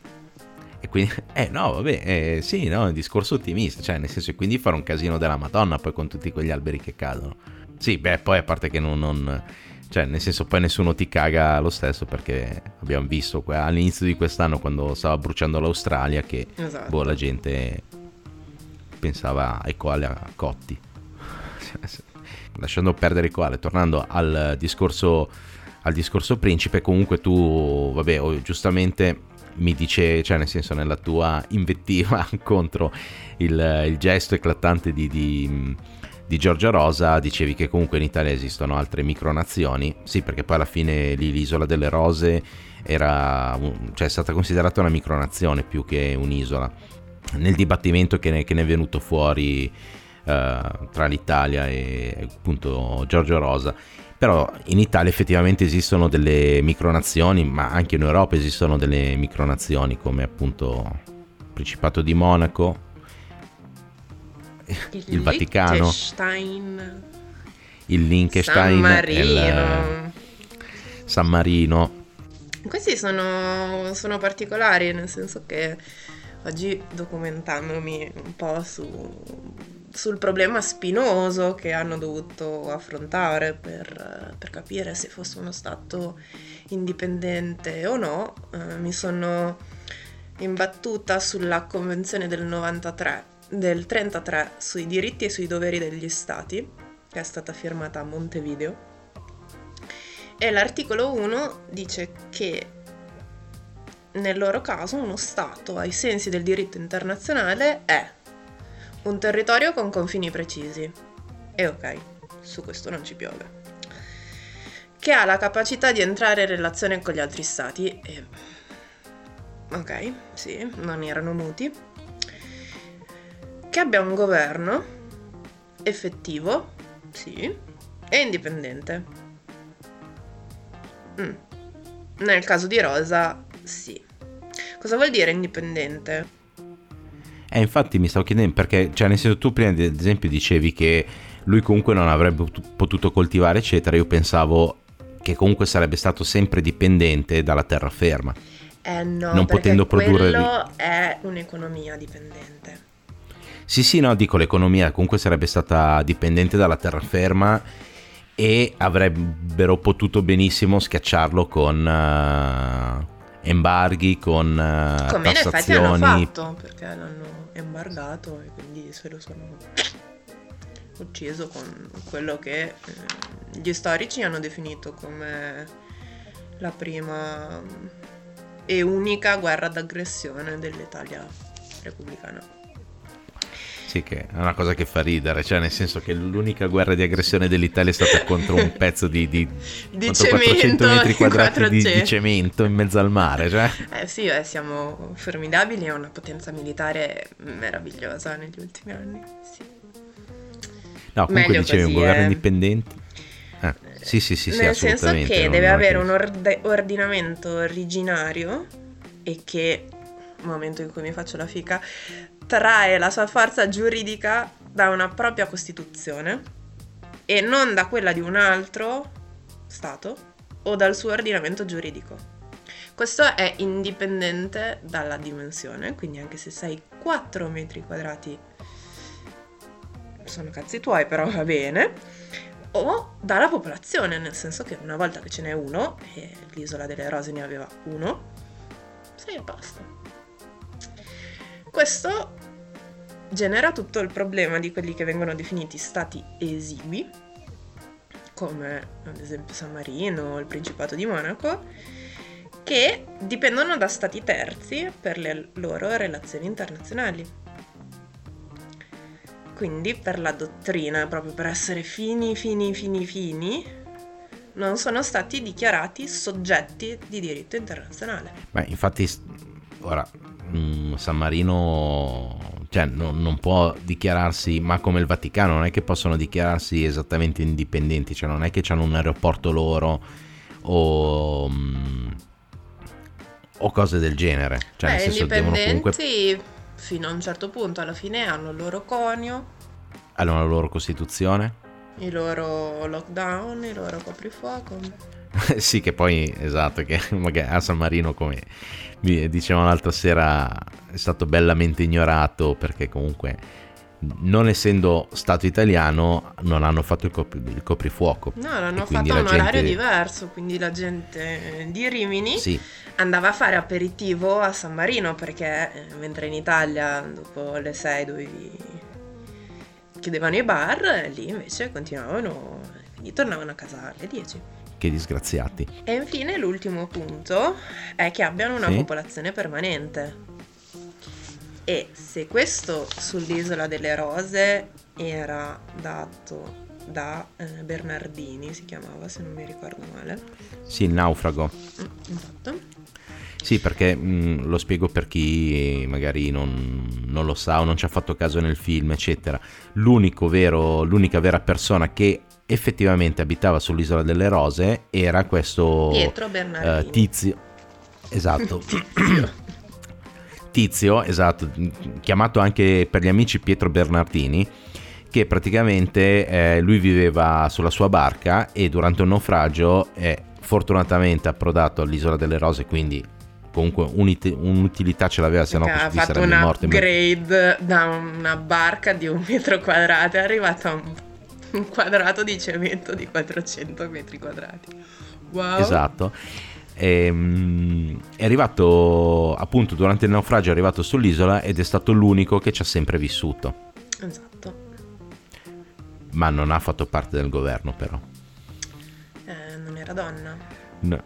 E quindi, eh no, vabbè, eh, sì, no, è un discorso ottimista, cioè nel senso, e quindi fare un casino della Madonna poi con tutti quegli alberi che cadono. Sì, beh, poi a parte che non, non- cioè nel senso, poi nessuno ti caga lo stesso perché abbiamo visto que- all'inizio di quest'anno quando stava bruciando l'Australia che
Esatto.
boh, la gente pensava ai koali a cotti. Lasciando perdere i koala, tornando al discorso, al discorso principe, comunque tu, vabbè, oh, giustamente mi dice, cioè nel senso nella tua invettiva contro il, il gesto eclatante di, di, di Giorgia Rosa, dicevi che comunque in Italia esistono altre micronazioni, sì perché poi alla fine lì l'isola delle rose era, cioè, è stata considerata una micronazione più che un'isola nel dibattimento che ne, che ne è venuto fuori eh, tra l'Italia e appunto Giorgio Rosa. Però in Italia effettivamente esistono delle micronazioni, ma anche in Europa esistono delle micronazioni come appunto il Principato di Monaco, il Vaticano,
Liechtenstein,
il Liechtenstein,
San Marino.
il San Marino.
Questi sono, sono particolari, nel senso che oggi documentandomi un po' su- sul problema spinoso che hanno dovuto affrontare per, per capire se fosse uno Stato indipendente o no, eh, mi sono imbattuta sulla Convenzione del 93, del 33 sui diritti e sui doveri degli Stati, che è stata firmata a Montevideo. E l'articolo 1 dice che nel loro caso uno Stato, ai sensi del diritto internazionale, è un territorio con confini precisi. E ok, su questo non ci piove. Che ha la capacità di entrare in relazione con gli altri stati. E... Ok, sì, non erano muti. Che abbia un governo effettivo, sì, e indipendente. Mm. Nel caso di Rosa, sì. Cosa vuol dire indipendente?
Eh, infatti mi stavo chiedendo perché, cioè, nel senso, tu prima, ad esempio, dicevi che lui comunque non avrebbe potuto coltivare, eccetera. Io pensavo che comunque sarebbe stato sempre dipendente dalla terraferma.
Eh no, non
potendo produrre.
Quello è un'economia dipendente.
Sì, sì, no, dico l'economia comunque sarebbe stata dipendente dalla terraferma e avrebbero potuto benissimo schiacciarlo con uh, embarghi, con uh,
Come
tassazioni.
in effetti hanno fatto, perché l'hanno embargato e quindi se lo sono ucciso con quello che eh, gli storici hanno definito come la prima e unica guerra d'aggressione dell'Italia repubblicana.
Sì, che è una cosa che fa ridere, cioè nel senso che l'unica guerra di aggressione dell'Italia è stata contro un pezzo di, di,
di cemento,
400 metri quadrati di, di, cemento in mezzo al mare. Cioè.
Eh sì, eh, siamo formidabili e una potenza militare meravigliosa negli ultimi anni. Sì.
No, comunque Meglio dicevi così, un governo eh. indipendente. Eh, sì, sì, sì, sì,
Nel senso che deve avere un ord- ordinamento originario e che, momento in cui mi faccio la fica, trae la sua forza giuridica da una propria Costituzione e non da quella di un altro Stato o dal suo ordinamento giuridico. Questo è indipendente dalla dimensione, quindi anche se sei 4 metri quadrati sono cazzi tuoi, però va bene, o dalla popolazione, nel senso che una volta che ce n'è uno, e l'isola delle rose ne aveva uno, sei a posto. Questo genera tutto il problema di quelli che vengono definiti stati esigui, come ad esempio San Marino o il Principato di Monaco, che dipendono da stati terzi per le loro relazioni internazionali. Quindi per la dottrina, proprio per essere fini, fini, fini, fini, non sono stati dichiarati soggetti di diritto internazionale.
Beh, infatti, ora, mm, San Marino cioè, non, non, può dichiararsi, ma come il Vaticano, non è che possono dichiararsi esattamente indipendenti, cioè non è che hanno un aeroporto loro o, mm, o cose del genere. Cioè,
Beh, nel senso, indipendenti comunque... fino a un certo punto, alla fine hanno il loro conio.
Hanno la loro costituzione.
I loro lockdown, i loro coprifuoco.
sì, che poi, esatto, che magari a San Marino come dicevamo l'altra sera è stato bellamente ignorato perché comunque non essendo stato italiano non hanno fatto il, copri, il coprifuoco.
No, l'hanno fatto un gente... orario diverso, quindi la gente di Rimini sì. andava a fare aperitivo a San Marino perché eh, mentre in Italia dopo le 6 dovevi chiudevano i bar, lì invece continuavano, quindi tornavano a casa alle 10
che disgraziati.
E infine l'ultimo punto è che abbiano una sì? popolazione permanente. E se questo sull'isola delle rose era dato da eh, Bernardini, si chiamava se non mi ricordo male.
Sì, il naufrago.
Mm, esatto.
Sì, perché mh, mm, lo spiego per chi magari non, non, lo sa o non ci ha fatto caso nel film, eccetera. L'unico vero, l'unica vera persona che effettivamente abitava sull'isola delle rose era questo
Pietro.
Uh, tizio. Esatto. tizio, esatto, chiamato anche per gli amici Pietro Bernardini, che praticamente eh, lui viveva sulla sua barca e durante un naufragio è fortunatamente approdato all'isola delle rose, quindi comunque un'it- un'utilità ce l'aveva, se no
ha fatto un upgrade da una barca di un metro quadrato, è arrivato a un un quadrato di cemento di 400 metri quadrati. Wow.
Esatto. E, ehm, è arrivato appunto durante il naufragio, è arrivato sull'isola ed è stato l'unico che ci ha sempre vissuto.
Esatto.
Ma non ha fatto parte del governo però.
Eh, non era donna.
No.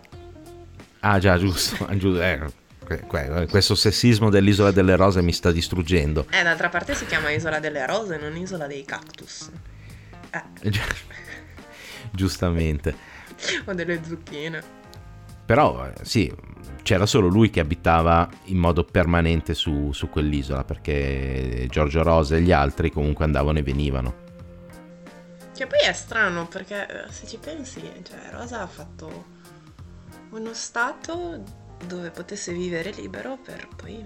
Ah già, giusto. giusto eh, questo sessismo dell'isola delle rose mi sta distruggendo.
Eh, d'altra parte si chiama isola delle rose, non isola dei cactus.
Eh. Giustamente.
o delle zucchine.
Però eh, sì, c'era solo lui che abitava in modo permanente su, su quell'isola perché Giorgio Rosa e gli altri comunque andavano e venivano.
Che poi è strano perché eh, se ci pensi, cioè Rosa ha fatto uno stato dove potesse vivere libero per poi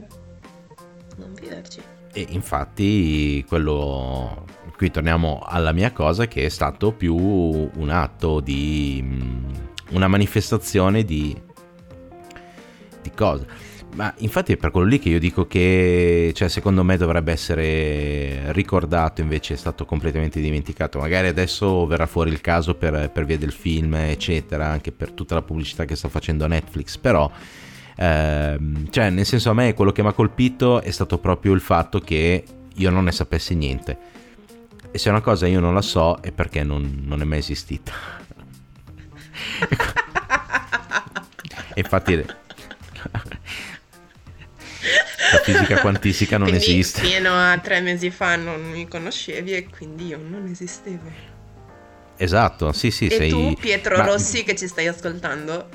non viverci.
E infatti quello qui torniamo alla mia cosa che è stato più un atto di mm, una manifestazione di di cosa. Ma infatti è per quello lì che io dico che cioè, secondo me dovrebbe essere ricordato invece è stato completamente dimenticato. Magari adesso verrà fuori il caso per, per via del film eccetera anche per tutta la pubblicità che sta facendo Netflix però ehm, cioè nel senso a me quello che mi ha colpito è stato proprio il fatto che io non ne sapessi niente e se una cosa io non la so è perché non, non è mai esistita infatti la fisica quantistica non
quindi
esiste.
Fino a tre mesi fa non mi conoscevi e quindi io non esistevo.
Esatto, sì, sì.
E
sei...
tu, Pietro
ma...
Rossi, che ci stai ascoltando,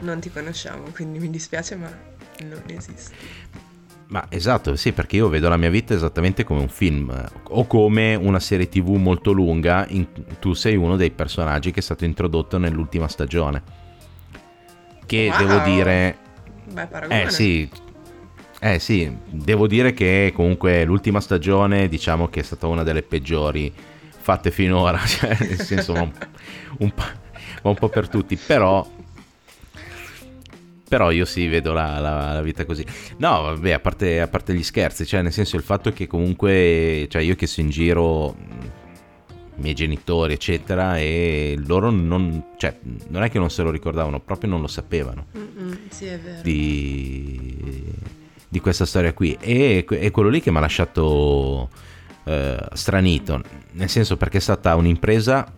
non ti conosciamo, quindi mi dispiace, ma non esisti.
Ma esatto, sì, perché io vedo la mia vita esattamente come un film o come una serie tv molto lunga. In... Tu sei uno dei personaggi che è stato introdotto nell'ultima stagione. Che wow. devo dire.
Beh, paragone.
Eh sì, eh sì, devo dire che comunque l'ultima stagione diciamo che è stata una delle peggiori fatte finora, cioè, nel senso un, un, un po' per tutti, però però io sì vedo la, la, la, vita così. No, vabbè, a parte, a parte, gli scherzi, cioè nel senso il fatto che comunque, cioè io che sono in giro, i miei genitori eccetera, e loro non, cioè, non è che non se lo ricordavano, proprio non lo sapevano.
Mm-mm, sì, è vero.
Di di questa storia qui e è quello lì che mi ha lasciato eh, stranito, nel senso perché è stata un'impresa,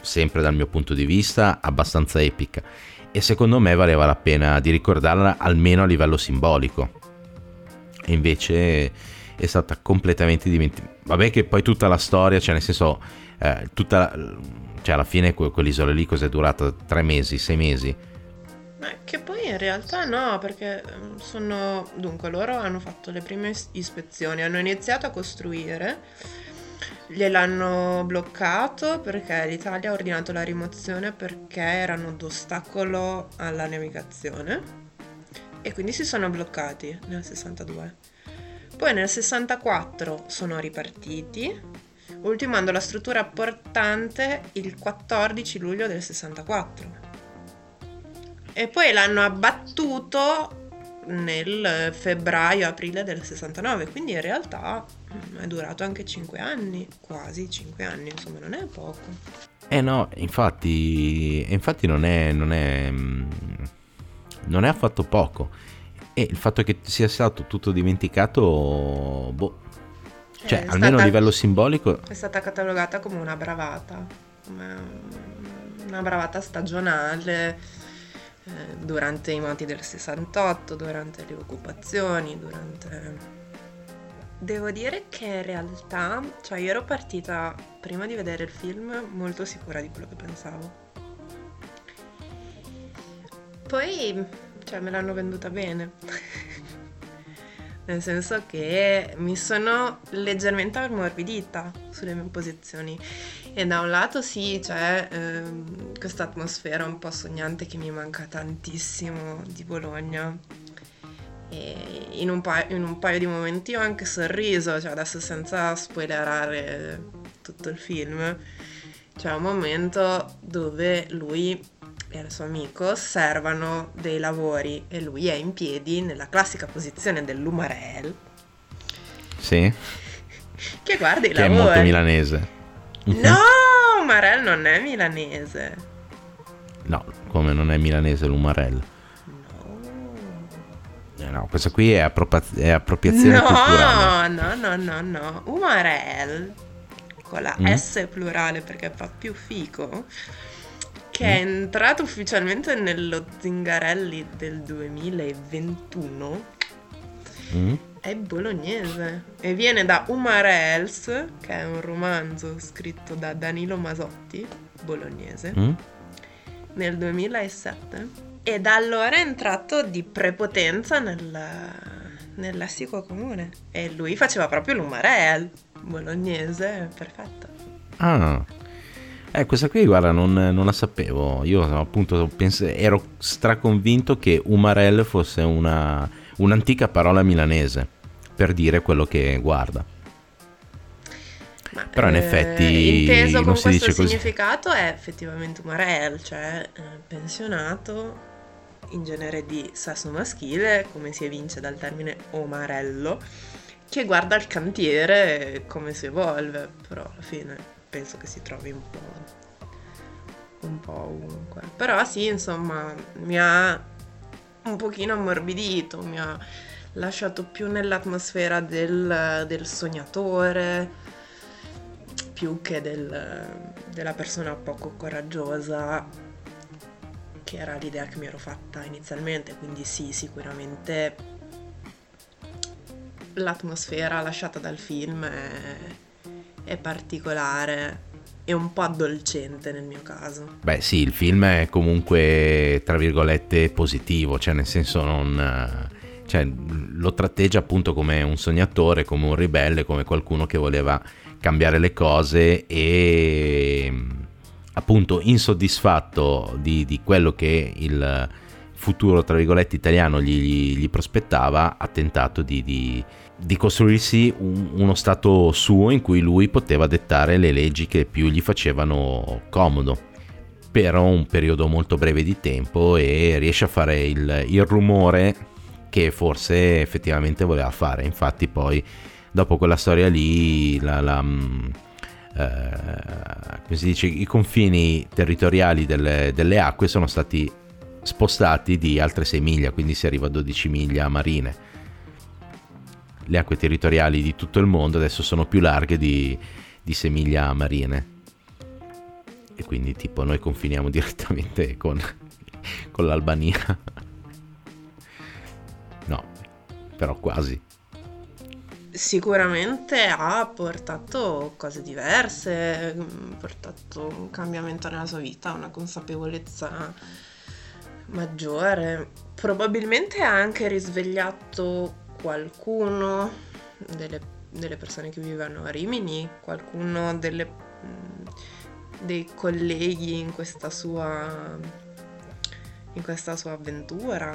sempre dal mio punto di vista, abbastanza epica e secondo me valeva la pena di ricordarla almeno a livello simbolico. E invece è stata completamente dimenticata. Vabbè che poi tutta la storia, cioè nel senso, eh, tutta, cioè alla fine quell'isola lì cos'è durata? Tre mesi, sei mesi?
che poi in realtà no, perché ehm, sono... Dunque, loro hanno fatto le prime ispezioni, hanno iniziato a costruire, gliel'hanno bloccato perché l'Italia ha ordinato la rimozione perché erano d'ostacolo alla navigazione e quindi si sono bloccati nel 62. Poi nel 64 sono ripartiti, ultimando la struttura portante il 14 luglio del 64 e poi l'hanno abbattuto nel febbraio-aprile del 69, quindi in realtà è durato anche 5 anni, quasi 5 anni, insomma non è poco.
Eh no, infatti, infatti non, è, non, è, mm, non è affatto poco. E il fatto che sia stato tutto dimenticato, boh, cioè è almeno stata, a livello simbolico...
È stata catalogata come una bravata, come una bravata stagionale eh, durante i moti del 68, durante le occupazioni, durante... Devo dire che in realtà, cioè io ero partita prima di vedere il film molto sicura di quello che pensavo. Poi, cioè, me l'hanno venduta bene. Nel senso che mi sono leggermente ammorbidita sulle mie posizioni e da un lato sì, c'è ehm, questa atmosfera un po' sognante che mi manca tantissimo di Bologna. E in un, pa- in un paio di momenti ho anche sorriso, cioè adesso senza spoilerare tutto il film. C'è un momento dove lui e il suo amico osservano dei lavori e lui è in piedi nella classica posizione dell'umarel.
Sì.
Che guarda i
che
lavori.
Che è molto milanese.
No, Umarell non è milanese.
No, come non è milanese l'Umarell?
No.
Questa qui è, appropaz- è appropriazione
no,
culturale.
No, no, no, no, Umarell con la mm. S plurale perché fa più fico che mm. è entrato ufficialmente nello Zingarelli del 2021 mm. è bolognese e viene da Umarels, che è un romanzo scritto da Danilo Masotti, bolognese, mm. nel 2007 e da allora è entrato di prepotenza nel, nel lessico comune e lui faceva proprio l'Umarel bolognese, perfetto.
Ah, eh, questa qui, guarda, non, non la sapevo. Io appunto pens- ero straconvinto che umarell fosse una, un'antica parola milanese per dire quello che guarda.
Ma,
Però in eh, effetti
inteso
non
con
si dice così.
significato è effettivamente umarell, cioè eh, pensionato in genere di sesso maschile, come si evince dal termine omarello, che guarda il cantiere come si evolve, però alla fine penso che si trovi un po', un po' ovunque. Però sì, insomma, mi ha un pochino ammorbidito, mi ha lasciato più nell'atmosfera del, del sognatore, più che del, della persona poco coraggiosa, che era l'idea che mi ero fatta inizialmente, quindi sì, sicuramente l'atmosfera lasciata dal film è è particolare e un po' addolcente nel mio caso.
Beh sì, il film è comunque, tra virgolette, positivo, cioè nel senso non... Cioè, lo tratteggia appunto come un sognatore, come un ribelle, come qualcuno che voleva cambiare le cose e appunto insoddisfatto di, di quello che il futuro, tra virgolette, italiano gli, gli prospettava, ha tentato di, di di costruirsi un, uno stato suo in cui lui poteva dettare le leggi che più gli facevano comodo per un periodo molto breve di tempo e riesce a fare il, il rumore che forse effettivamente voleva fare. Infatti poi dopo quella storia lì la, la, mm, come si dice, i confini territoriali delle, delle acque sono stati spostati di altre 6 miglia quindi si arriva a 12 miglia marine le acque territoriali di tutto il mondo adesso sono più larghe di, di 6 miglia marine. E quindi tipo noi confiniamo direttamente con, con l'Albania. No, però quasi.
Sicuramente ha portato cose diverse, ha portato un cambiamento nella sua vita, una consapevolezza maggiore. Probabilmente ha anche risvegliato qualcuno delle, delle persone che vivevano a Rimini, qualcuno delle, mm, dei colleghi in questa sua in questa sua avventura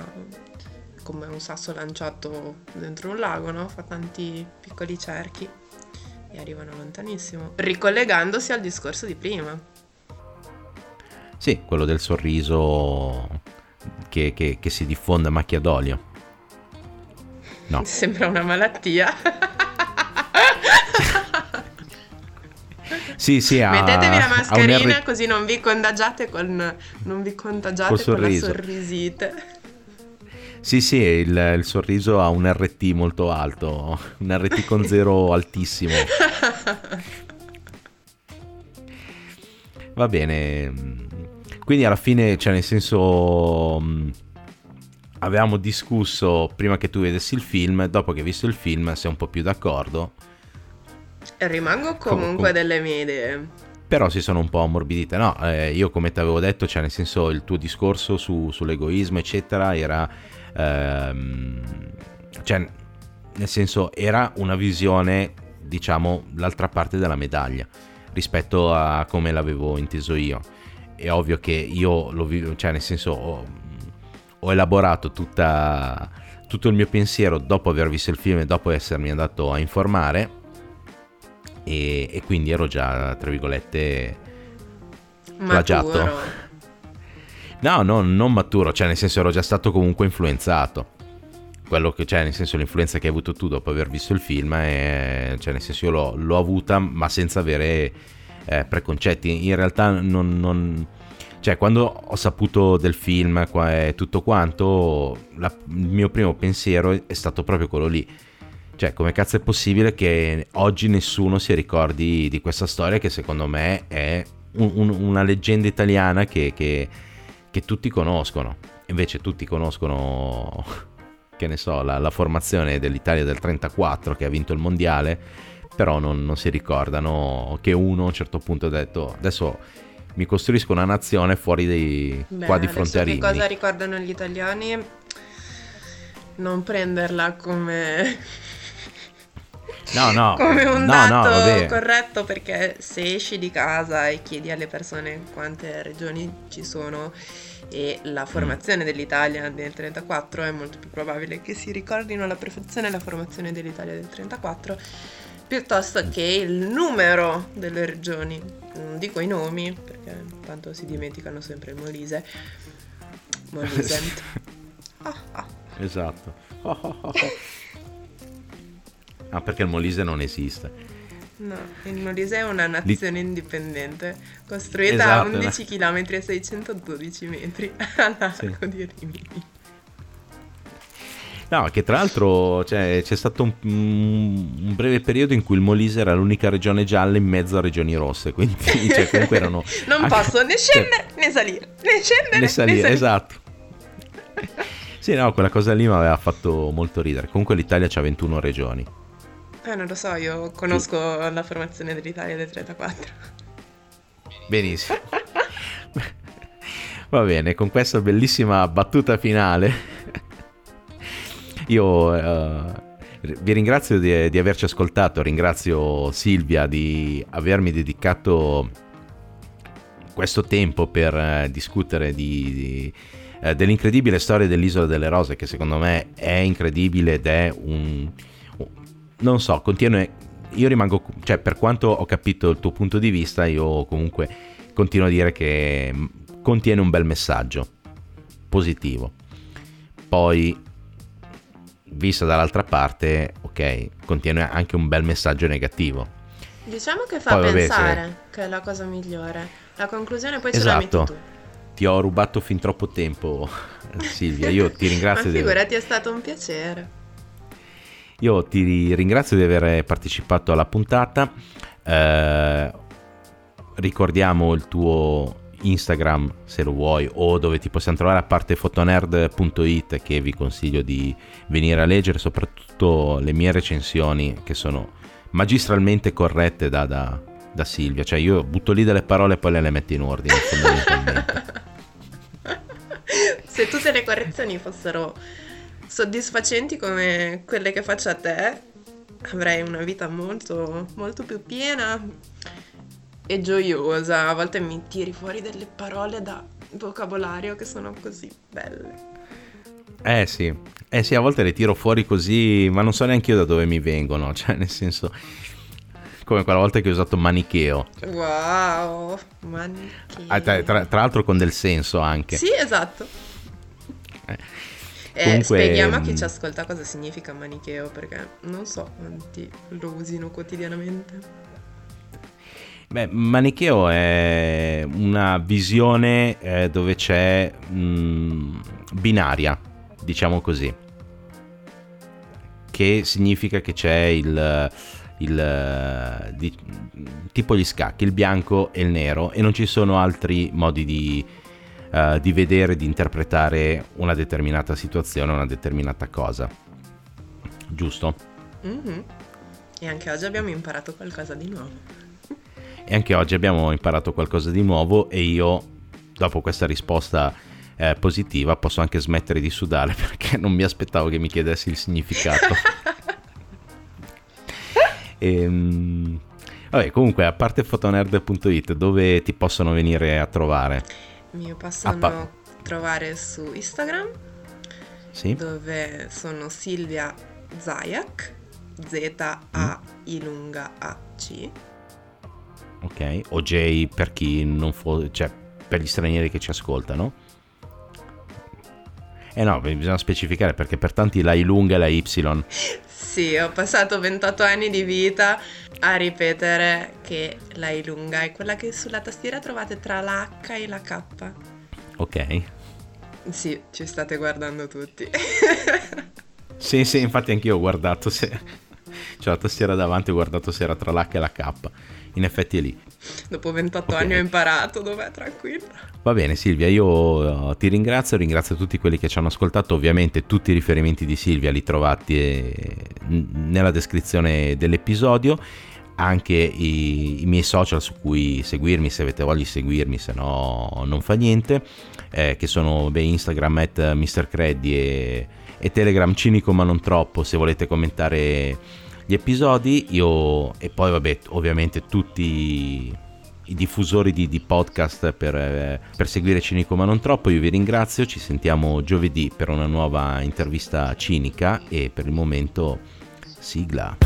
come un sasso lanciato dentro un lago, no? Fa tanti piccoli cerchi e arrivano lontanissimo, ricollegandosi al discorso di prima.
Sì, quello del sorriso che, che, che si diffonde a macchia d'olio. No.
Sembra una malattia.
sì, sì, ha,
Mettetevi la mascherina R... così non vi contagiate con, non vi contagiate con la sorrisite.
Sì, sì, il, il, sorriso ha un RT molto alto, un RT con zero altissimo. Va bene, quindi alla fine, cioè nel senso avevamo discusso prima che tu vedessi il film, dopo che hai visto il film sei un po' più d'accordo.
Rimango comunque com- delle mie idee.
Però si sono un po' ammorbidite. No, eh, io come ti avevo detto, cioè nel senso il tuo discorso su, sull'egoismo, eccetera, era... Ehm, cioè, nel senso, era una visione, diciamo, l'altra parte della medaglia rispetto a come l'avevo inteso io. È ovvio che io lo vivo, cioè nel senso ho elaborato tutta, tutto il mio pensiero dopo aver visto il film e dopo essermi andato a informare e, e quindi ero già, tra virgolette, plagiato. No, no, non maturo, cioè nel senso ero già stato comunque influenzato. Quello che, cioè nel senso l'influenza che hai avuto tu dopo aver visto il film, è, cioè nel senso io l'ho, l'ho avuta ma senza avere eh, preconcetti. In realtà non, non cioè, quando ho saputo del film e tutto quanto, la, il mio primo pensiero è stato proprio quello lì. Cioè, come cazzo è possibile che oggi nessuno si ricordi di questa storia che secondo me è un, un, una leggenda italiana che, che, che, tutti conoscono. Invece tutti conoscono, che ne so, la, la, formazione dell'Italia del 34 che ha vinto il mondiale, però non, non si ricordano che uno a un certo punto ha detto adesso mi costruisco una nazione fuori dei
Beh,
qua di fronte a Rimini.
Che cosa ricordano gli italiani? Non prenderla come
No, no,
come un
no,
dato
no,
corretto perché se esci di casa e chiedi alle persone quante regioni ci sono e la formazione mm. dell'Italia del 34 è molto più probabile che si ricordino alla perfezione la formazione dell'Italia del 34 piuttosto che il numero delle regioni. Non dico i nomi perché tanto si dimenticano sempre il Molise. Molisent.
ah, ah. Esatto. Ah, perché il Molise non esiste.
No, il Molise è una nazione Li... indipendente, costruita esatto, a 11 km e 612 metri al largo sì. di Rimini.
No, che tra l'altro cioè, c'è stato un, un, breve periodo in cui il Molise era l'unica regione gialla in mezzo a regioni rosse, quindi cioè, comunque erano...
non posso né scendere cioè, né salire, né scendere né salire. Né salire.
Esatto. sì, no, quella cosa lì mi aveva fatto molto ridere. Comunque l'Italia ha 21 regioni.
Eh, non lo so, io conosco la formazione dell'Italia del 34.
Benissimo. Va bene, con questa bellissima battuta finale, io uh, vi ringrazio di, di, averci ascoltato, ringrazio Silvia di avermi dedicato questo tempo per uh, discutere di, di, uh, dell'incredibile storia dell'Isola delle Rose, che secondo me è incredibile ed è un non so, continua. Io rimango, cioè, per quanto ho capito il tuo punto di vista, io comunque continuo a dire che mm, contiene un bel messaggio positivo. Poi, vista dall'altra parte, ok, contiene anche un bel messaggio negativo.
Diciamo che fa poi, pensare vabbè, se... che è la cosa migliore. La conclusione poi esatto. ce la metti
tu. Ti ho rubato fin troppo tempo, Silvia. Io ti ringrazio.
Ma figurati, di... è stato un piacere.
Io ti ringrazio di aver partecipato alla puntata. Eh, ricordiamo il tuo Instagram se lo vuoi o dove ti possiamo trovare a parte fotonerd.it che vi consiglio di venire a leggere soprattutto le mie recensioni che sono magistralmente corrette da, da, da Silvia cioè io butto lì delle parole e poi le, le metto in ordine
se tutte le correzioni fossero soddisfacenti come quelle che faccio a te, avrei una vita molto, molto più piena e gioiosa. A volte mi tiri fuori delle parole da vocabolario che sono così belle.
Eh sì, eh sì, a volte le tiro fuori così, ma non so neanche io da dove mi vengono, cioè nel senso come quella volta che ho usato manicheo.
Wow, manicheo.
Ah, tra, tra, tra, l'altro con del senso anche.
Sì, esatto. Eh. Eh, Comunque... Spieghiamo a chi ci ascolta cosa significa manicheo, perché non so quanti lo usino quotidianamente.
Beh, manicheo è una visione eh, dove c'è mh, mm, binaria, diciamo così, che significa che c'è il, il di, tipo gli scacchi, il bianco e il nero e non ci sono altri modi di, uh, di vedere, di interpretare una determinata situazione, una determinata cosa. Giusto?
Mm-hmm. E anche oggi abbiamo imparato qualcosa di nuovo.
E anche oggi abbiamo imparato qualcosa di nuovo e io, dopo questa risposta eh, positiva, posso anche smettere di sudare perché non mi aspettavo che mi chiedessi il significato. e, ehm, vabbè, comunque, a parte fotonerd.it, dove ti possono venire a trovare?
Mi possono pa- trovare su Instagram,
sì.
dove sono Silvia Zayak, Z-A-I lunga A-C.
Ok, o J per chi non fu, cioè per gli stranieri che ci ascoltano. Eh no, bisogna specificare perché per tanti la I lunga e la Y.
Sì, ho passato 28 anni di vita a ripetere che la I lunga è quella che sulla tastiera trovate tra la H e la K.
Ok.
Sì, ci state guardando tutti.
sì, sì, infatti anch'io ho guardato se... C'è la tastiera davanti, ho guardato se era tra l'H e la K. in effetti è lì.
Dopo 28 okay. anni ho imparato, dov'è tranquillo.
Va bene Silvia, io uh, ti ringrazio, ringrazio tutti quelli che ci hanno ascoltato, ovviamente tutti i riferimenti di Silvia li trovate eh, nella descrizione dell'episodio anche i, i, miei social su cui seguirmi se avete voglia di seguirmi se no non fa niente eh, che sono beh, Instagram at MrCreddy e, e Telegram cinico ma non troppo se volete commentare gli episodi. Io e poi vabbè ovviamente tutti i diffusori di, di podcast per, eh, per, seguire Cinico ma non troppo io vi ringrazio ci sentiamo giovedì per una nuova intervista cinica e per il momento sigla